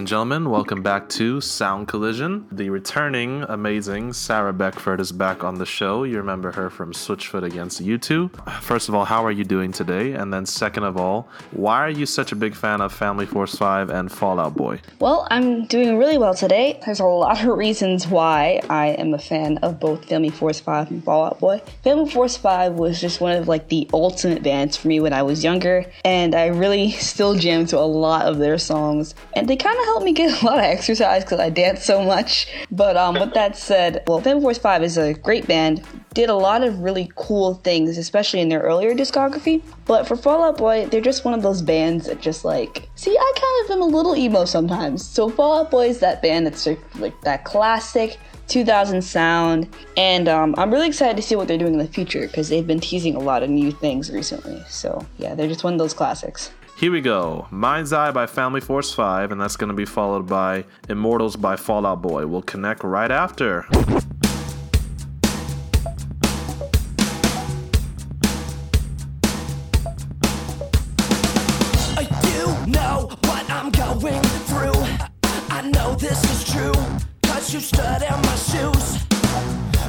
And gentlemen. Welcome back to Sound Collision. The returning, amazing Sarah Beckford is back on the show. You remember her from Switchfoot against U2. First of all, how are you doing today? And then, second of all, why are you such a big fan of Family Force 5 and Fall Out Boy? Well, I'm doing really well today. There's a lot of reasons why I am a fan of both Family Force 5 and Fall Out Boy. Family Force 5 was just one of like the ultimate bands for me when I was younger, and I really still jam to a lot of their songs and they kind of helped me get a lot of exercise because I dance so much. But um, with that said, well, Family Force 5 is a great band. Did a lot of really cool things, especially in their earlier discography. But for Fall Out Boy, they're just one of those bands that just like, see, I kind of am a little emo sometimes. So Fall Out Boy is that band that's like that classic 2000 sound, and um, I'm really excited to see what they're doing in the future because they've been teasing a lot of new things recently. So yeah, they're just one of those classics. Here we go. Mind's Eye by Family Force 5, and that's going to be followed by Immortals by Fall Out Boy. We'll connect right after.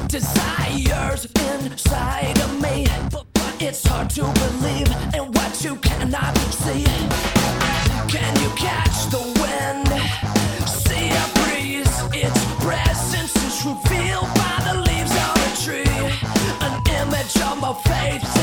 Desires inside of me. It's hard to believe what you cannot see. Can you catch the wind? See a breeze. Its presence is revealed by the leaves on a tree. An image of my faith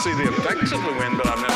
see the effects of the wind, but I've never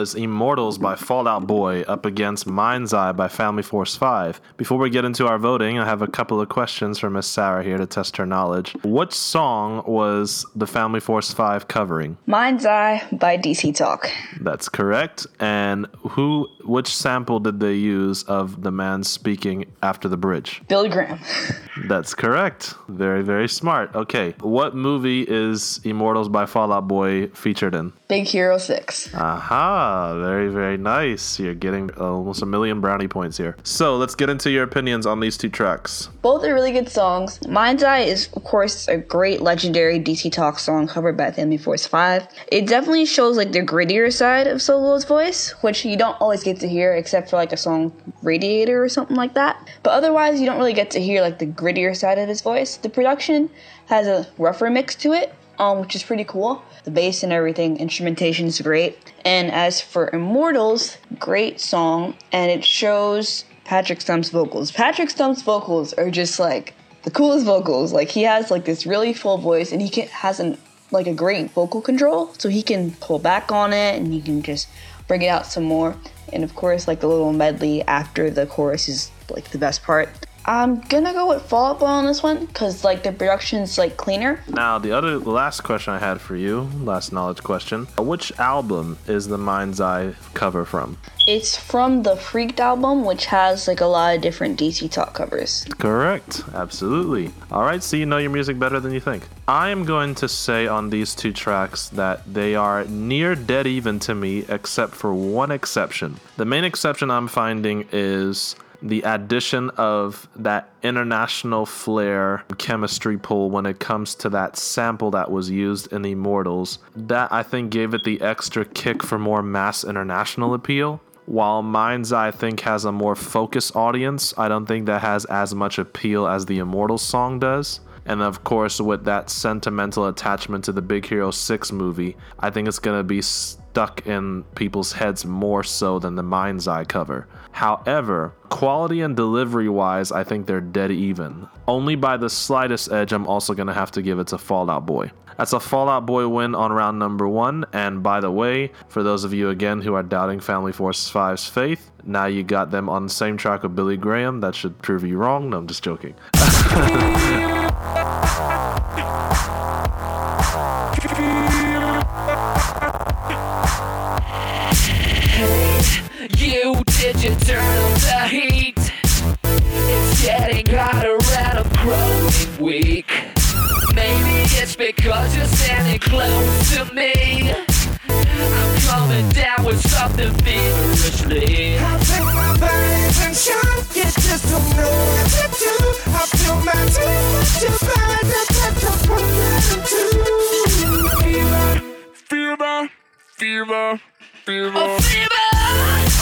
was Immortals by Fall Out Boy up against Mind's Eye by Family Force 5. Before we get into our voting, I have a couple of questions for Miss Sarah here to test her knowledge. What song was the Family Force 5 covering? Mind's Eye by DC Talk. That's correct. And who which sample did they use of the man speaking after the bridge? Billy Graham. That's correct. Very, very smart. Okay. What movie is Immortals by Fall Out Boy featured in? Big Hero 6. Aha, very, very nice. You're getting almost a million brownie points here. So let's get into your opinions on these two tracks. Both are really good songs. Mind's Eye is, of course, a great legendary DC Talk song covered by Family Force 5. It definitely shows like the grittier side of Solo's voice, which you don't always get to hear except for like a song Radiator or something like that. But otherwise, you don't really get to hear like the grittier side of his voice. The production has a rougher mix to it, um, which is pretty cool. The bass and everything, instrumentation is great. And as for Immortals, great song, and it shows Patrick Stump's vocals. Patrick Stump's vocals are just like the coolest vocals. Like he has like this really full voice, and he can, has an like a great vocal control, so he can pull back on it, and he can just bring it out some more. And of course, like the little medley after the chorus is like the best part. I'm gonna go with Fall Out Boy on this one because like the production's like cleaner. Now, the other, the last question I had for you, last knowledge question. Uh, which album is the Mind's Eye cover from? It's from the Freaked album, which has like a lot of different DC Talk covers. Correct. Absolutely. All right, so you know your music better than you think. I am going to say on these two tracks that they are near dead even to me, except for one exception. The main exception I'm finding is the addition of that international flair chemistry pool when it comes to that sample that was used in the Immortals. That I think gave it the extra kick for more mass international appeal. While Mind's Eye, I think, has a more focused audience, I don't think that has as much appeal as the Immortals song does. And of course, with that sentimental attachment to the Big Hero 6 movie, I think it's going to be stuck in people's heads more so than the Mind's Eye cover. However, quality and delivery wise, I think they're dead even. Only by the slightest edge, I'm also going to have to give it to Fall Out Boy. That's a Fall Out Boy win on round number one. And by the way, for those of you again who are doubting Family Force 5's faith, now you got them on the same track with Billy Graham. That should prove you wrong. No, I'm just joking. did you turn up the heat? It's getting hotter and I'm growing weak. Maybe it's because you're standing close to me. I'm coming down with something feverishly. I take my burdens and shine. You just don't know what to do. I feel my tears, but you find that that's a one and two. Fever, fever, fever. Fever! Oh, fever!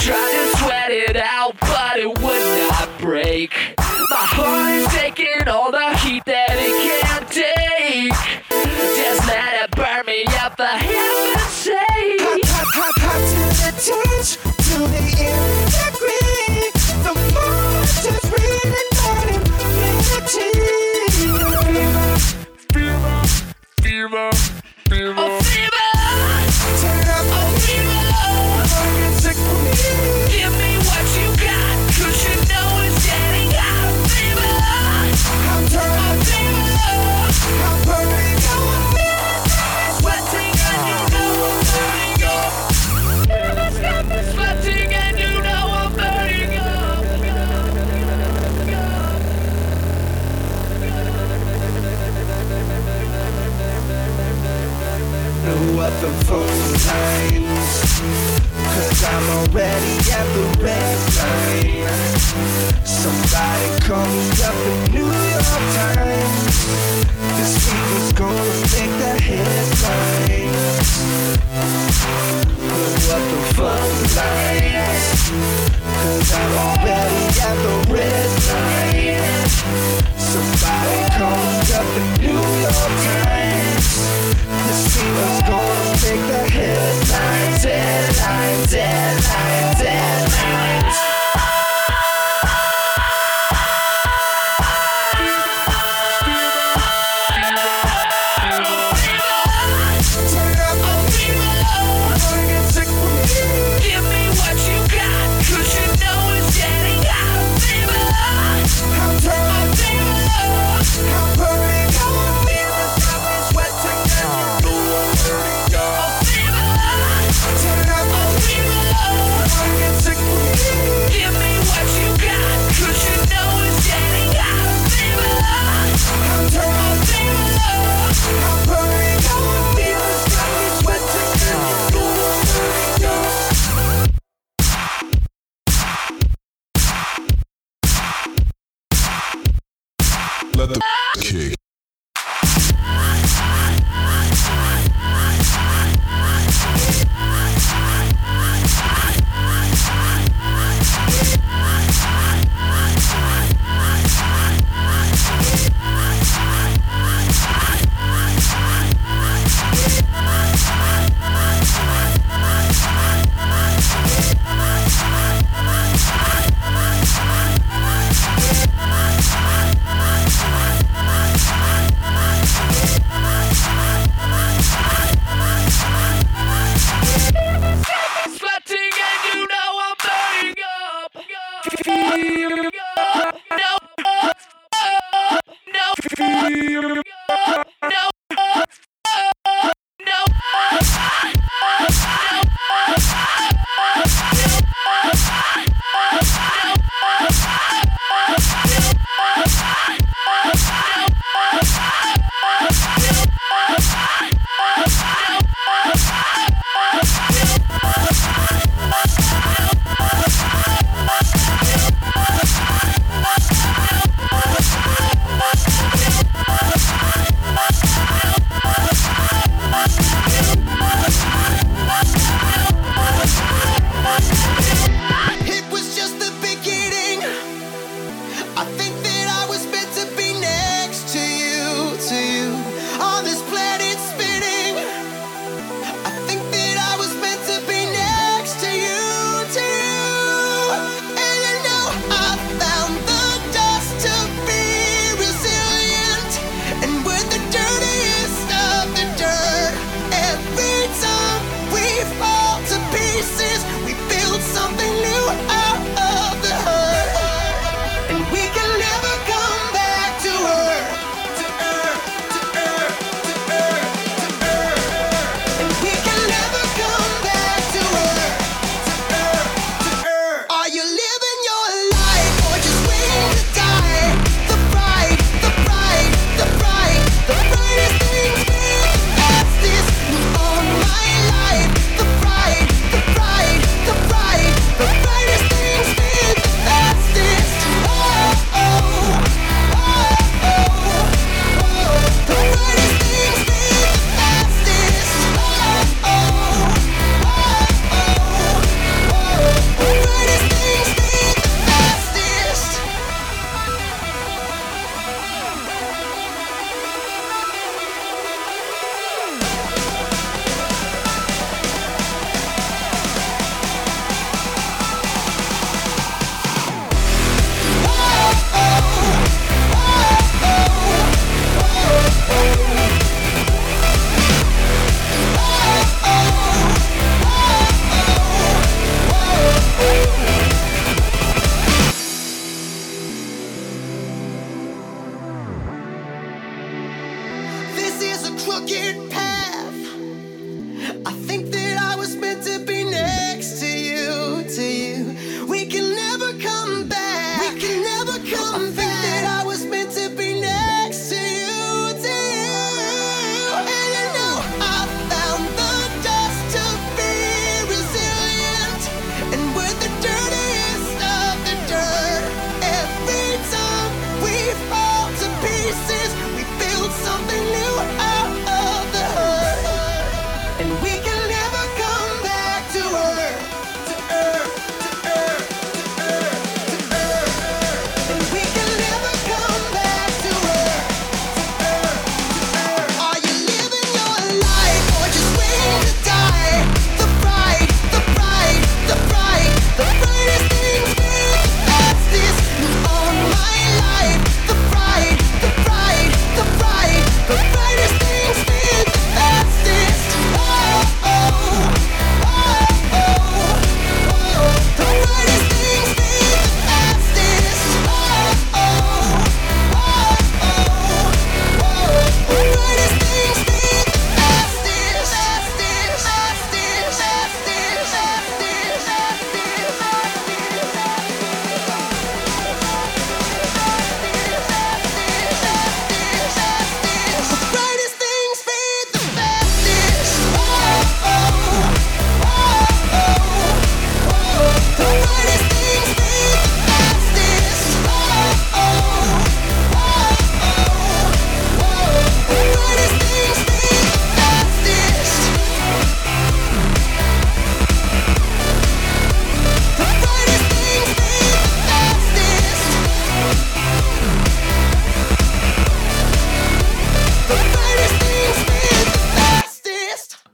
tried to sweat it out, but it would not break. My heart is taking all the heat that it can't take. Just let it burn me up for heaven's sake. Hot, hot, hot to the touch, to the degree. The more just breathing, burning, Fever, fever, fever. The for signs Cause I'm already at the red line. Somebody call up the New York Times. This week is gonna make the headlines. Pull up the phone lines Cause I'm already at the red line. Somebody call up the.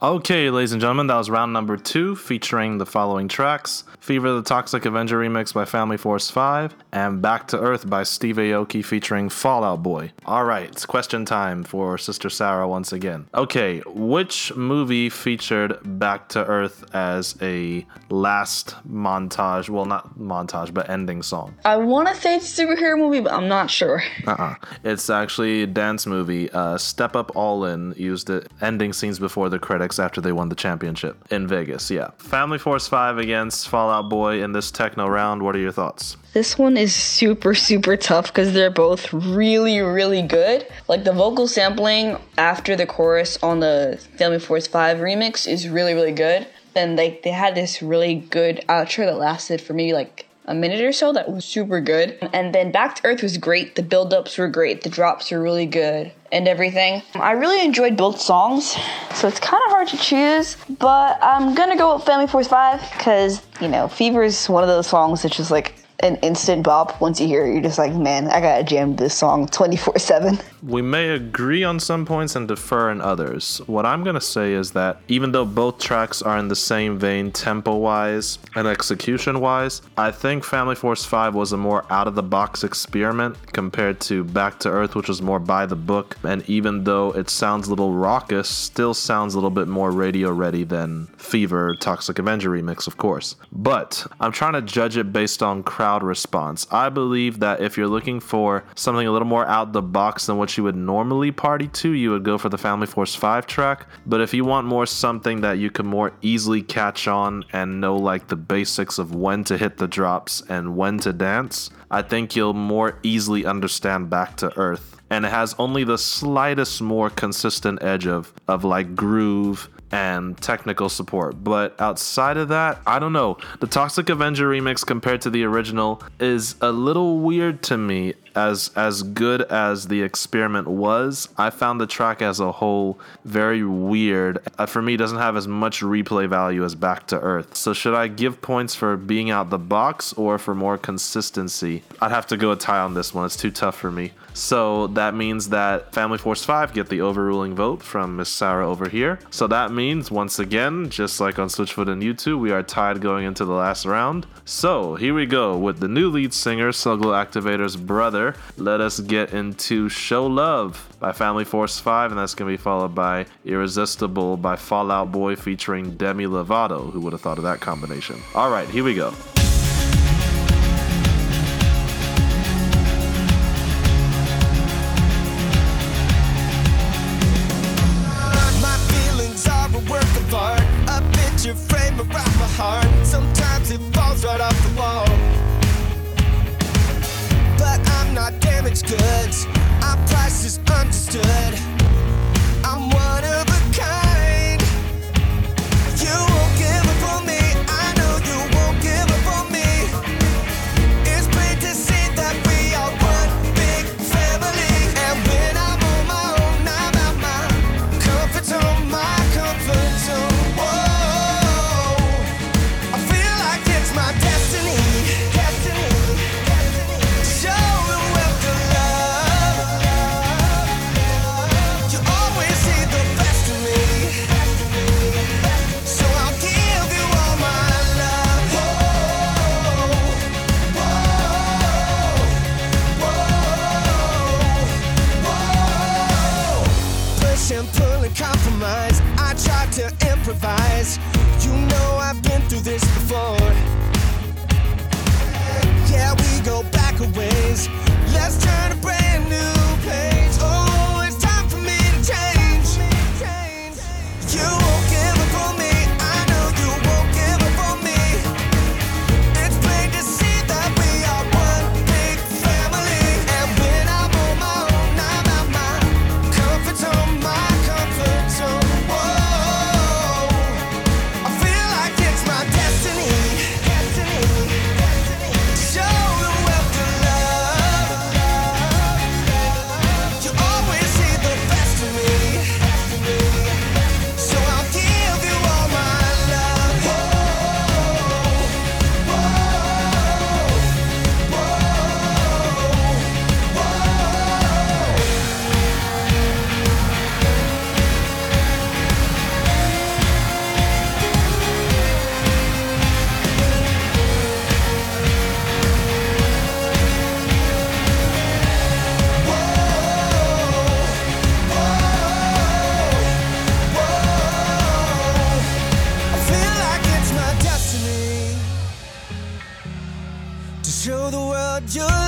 Okay, ladies and gentlemen, that was round number two featuring the following tracks Fever the Toxic Avenger remix by Family Force 5 and Back to Earth by Steve Aoki featuring Fall Out Boy. All right, it's question time for Sister Sarah once again. Okay, which movie featured Back to Earth as a last montage? Well, not montage, but ending song. I want to say it's a superhero movie, but I'm not sure. Uh-uh. It's actually a dance movie. Uh, Step Up All In used it ending scenes before the credits after they won the championship in Vegas. Yeah. Family Force 5 against Fall Out Boy in this techno round. What are your thoughts? This one is super, super tough because they're both really, really good. Like the vocal sampling after the chorus on the Family Force 5 remix is really, really good. Then like they had this really good outro that lasted for maybe like a minute or so that was super good. And then Back to Earth was great. The build-ups were great. The drops were really good and everything. I really enjoyed both songs, so it's kind of hard to choose, but I'm gonna go with Family Force 5 because, you know, Fever is one of those songs that's just like an instant bop. Once you hear it, you're just like, man, I gotta jam this song 24 7. We may agree on some points and defer in others. What I'm to say is that even though both tracks are in the same vein tempo wise and execution wise, I think Family Force 5 was a more out of the box experiment compared to Back to Earth, which was more by the book. And even though it sounds a little raucous, still sounds a little bit more radio ready than Fever Toxic Avenger remix, of course. But I'm trying to judge it based on crowd response. I believe that if you're looking for something a little more out the box than what you would normally party to, you would go for the Family Force 5 track. But if you want more something that you can more easily catch on and know like the basics of when to hit the drops and when to dance, I think you'll more easily understand Back to Earth. And it has only the slightest more consistent edge of, of like groove and technical support. But outside of that, I don't know. The Toxic Avenger remix compared to the original is a little weird to me. As as good as the experiment was, I found the track as a whole very weird. Uh, for me, doesn't have as much replay value as Back to Earth. So should I give points for being out the box or for more consistency? I'd have to go a tie on this one. It's too tough for me. So that means that Family Force 5 get the overruling vote from Miss Sarah over here. So that means, once again, just like on Switchfoot and U2, we are tied going into the last round. So here we go with the new lead singer, Soul Glow Activator's brother. Let us get into Show Love by Family Force 5, and that's going to be followed by Irresistible by Fall Out Boy featuring Demi Lovato. Who would have thought of that combination? All right, here we go.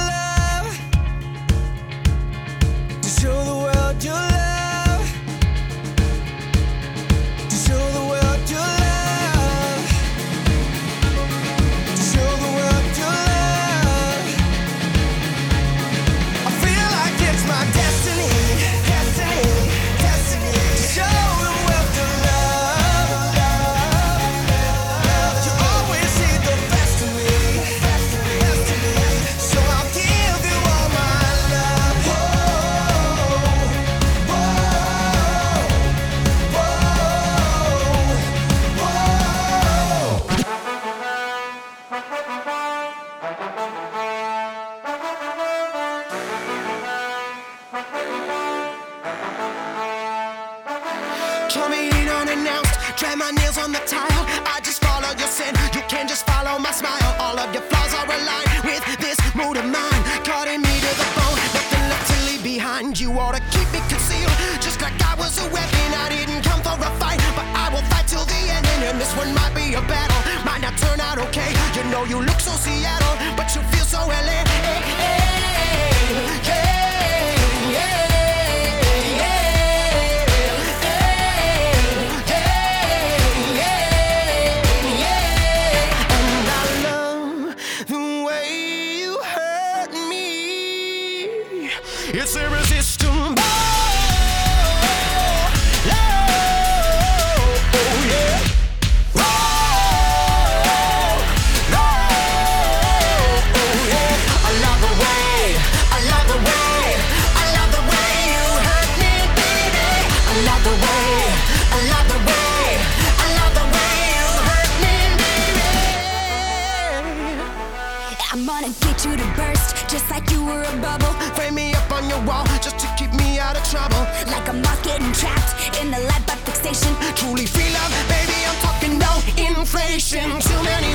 love. Seattle, but you Truly free love, baby, I'm talking no inflation. Too many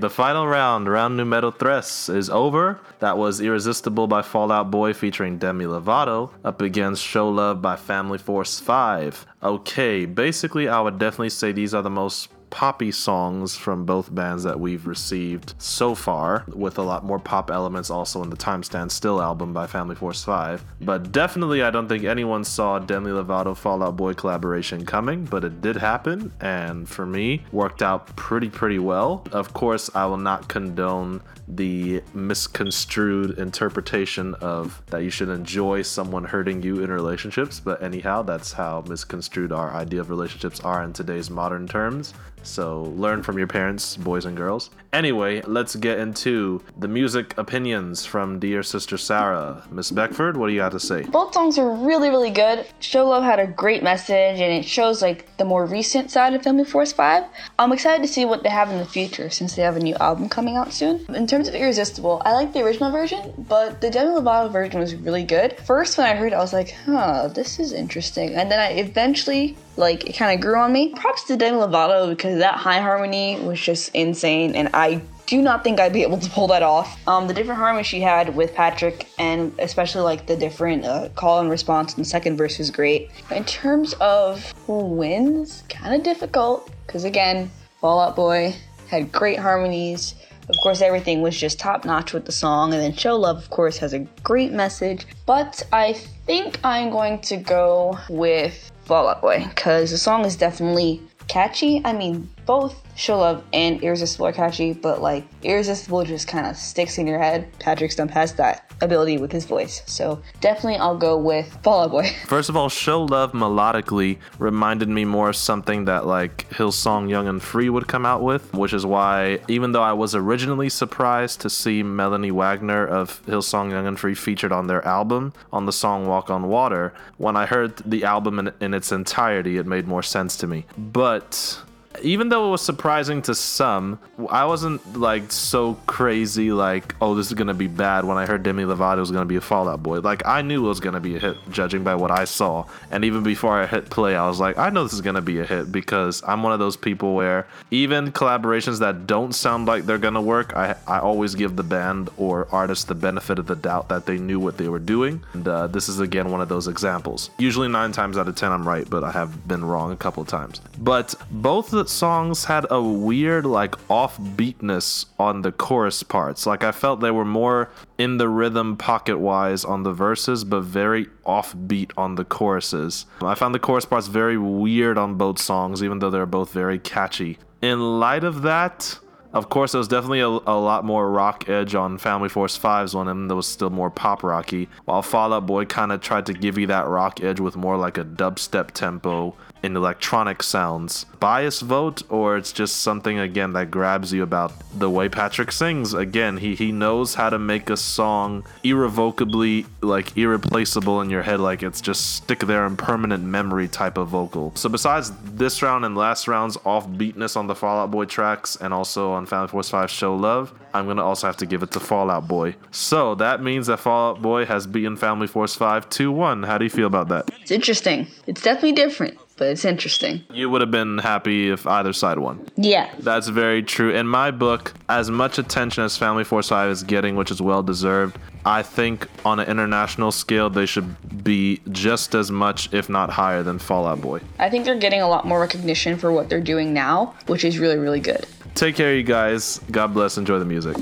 the final round, round new metal threats, is over. That was Irresistible by Fall Out Boy featuring Demi Lovato up against Show Love by Family Force 5. Okay, basically, I would definitely say these are the most poppy songs from both bands that we've received so far, with a lot more pop elements also in the Time Stand Still album by Family Force 5. But definitely, I don't think anyone saw Demi Lovato Fall Out Boy collaboration coming, but it did happen, and for me, worked out pretty, pretty well. Of course, I will not condone the misconstrued interpretation of that you should enjoy someone hurting you in relationships, but anyhow, that's how misconstrued our idea of relationships are in today's modern terms. So learn from your parents, boys and girls. Anyway, let's get into the music opinions from dear sister Sarah. Miss Beckford, what do you got to say? Both songs are really, really good. Show Love had a great message and it shows like the more recent side of Family Force 5. I'm excited to see what they have in the future since they have a new album coming out soon. In terms of Irresistible, I like the original version, but the Demi Lovato version was really good. First, when I heard it, I was like, huh, this is interesting. And then I eventually, like, it kind of grew on me. Props to Demi Lovato because that high harmony was just insane and I do not think I'd be able to pull that off. Um, the different harmony she had with Patrick, and especially like the different uh, call and response in the second verse was great. In terms of who wins, kind of difficult because again, Fall Out Boy had great harmonies. Of course, everything was just top notch with the song, and then Show Love, of course, has a great message. But I think I'm going to go with Fall Out Boy because the song is definitely catchy. I mean, both Show Love and Irresistible are catchy, but like Irresistible just kind of sticks in your head. Patrick Stump has that ability with his voice. So definitely I'll go with Fall Out Boy. First of all, Show Love melodically reminded me more of something that like Hillsong Young and Free would come out with, which is why even though I was originally surprised to see Melodie Wagner of Hillsong Young and Free featured on their album on the song Walk on Water, when I heard the album in, in its entirety, it made more sense to me. But even though it was surprising to some, I wasn't like so crazy like, oh, this is gonna be bad when I heard Demi Lovato was gonna be a Fall Out Boy. Like I knew it was gonna be a hit, judging by what I saw. And even before I hit play, I was like, I know this is gonna be a hit because I'm one of those people where even collaborations that don't sound like they're gonna work, I I always give the band or artist the benefit of the doubt that they knew what they were doing. And uh, this is again one of those examples. Usually nine times out of ten I'm right, but I have been wrong a couple of times. But both the songs had a weird like offbeatness on the chorus parts. Like I felt they were more in the rhythm pocket wise on the verses, but very offbeat on the choruses. I found the chorus parts very weird on both songs, even though they're both very catchy. In light of that, of course, there was definitely a, a lot more rock edge on Family Force 5's one, and there was still more pop rocky. While Fall Out Boy kind of tried to give you that rock edge with more like a dubstep tempo and electronic sounds. Bias vote, or it's just something again that grabs you about the way Patrick sings. Again, he he knows how to make a song irrevocably like irreplaceable in your head, like it's just stick there in permanent memory type of vocal. So besides this round and last round's offbeatness on the Fall Out Boy tracks, and also on Family Force 5 Show Love, I'm gonna also have to give it to Fall Out Boy. So that means that Fall Out Boy has beaten Family Force 5 2-1. How do you feel about that? It's interesting. It's definitely different, but it's interesting. You would have been happy if either side won. Yeah. That's very true. In my book, as much attention as Family Force 5 is getting, which is well deserved, I think on an international scale, they should be just as much, if not higher, than Fall Out Boy. I think they're getting a lot more recognition for what they're doing now, which is really, really good. Take care, you guys. God bless. Enjoy the music.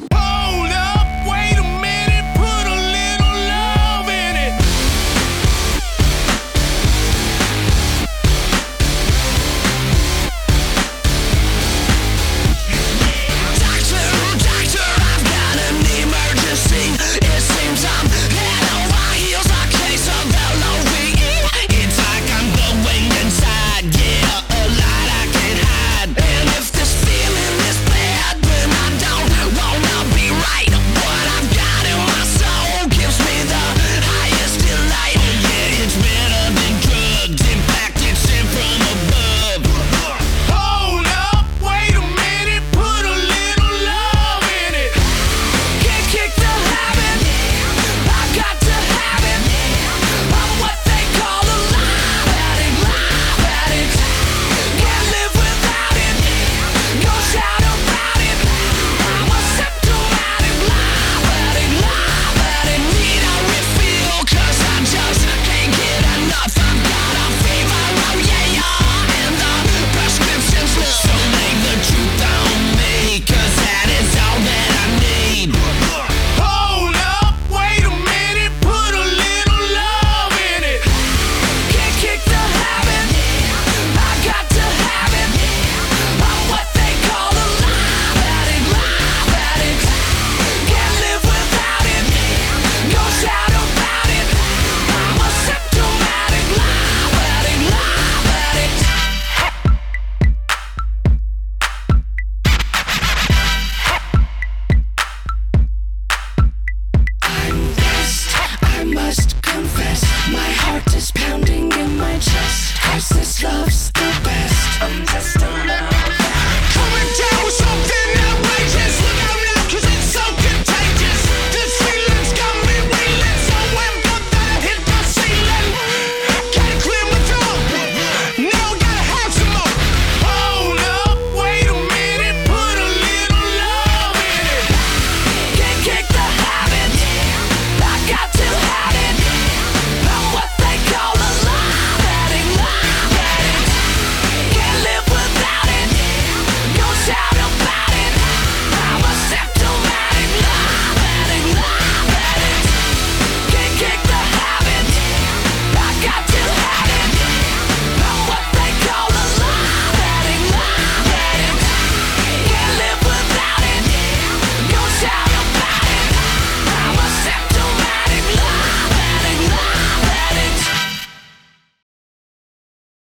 must confess, my heart is pounding in my chest.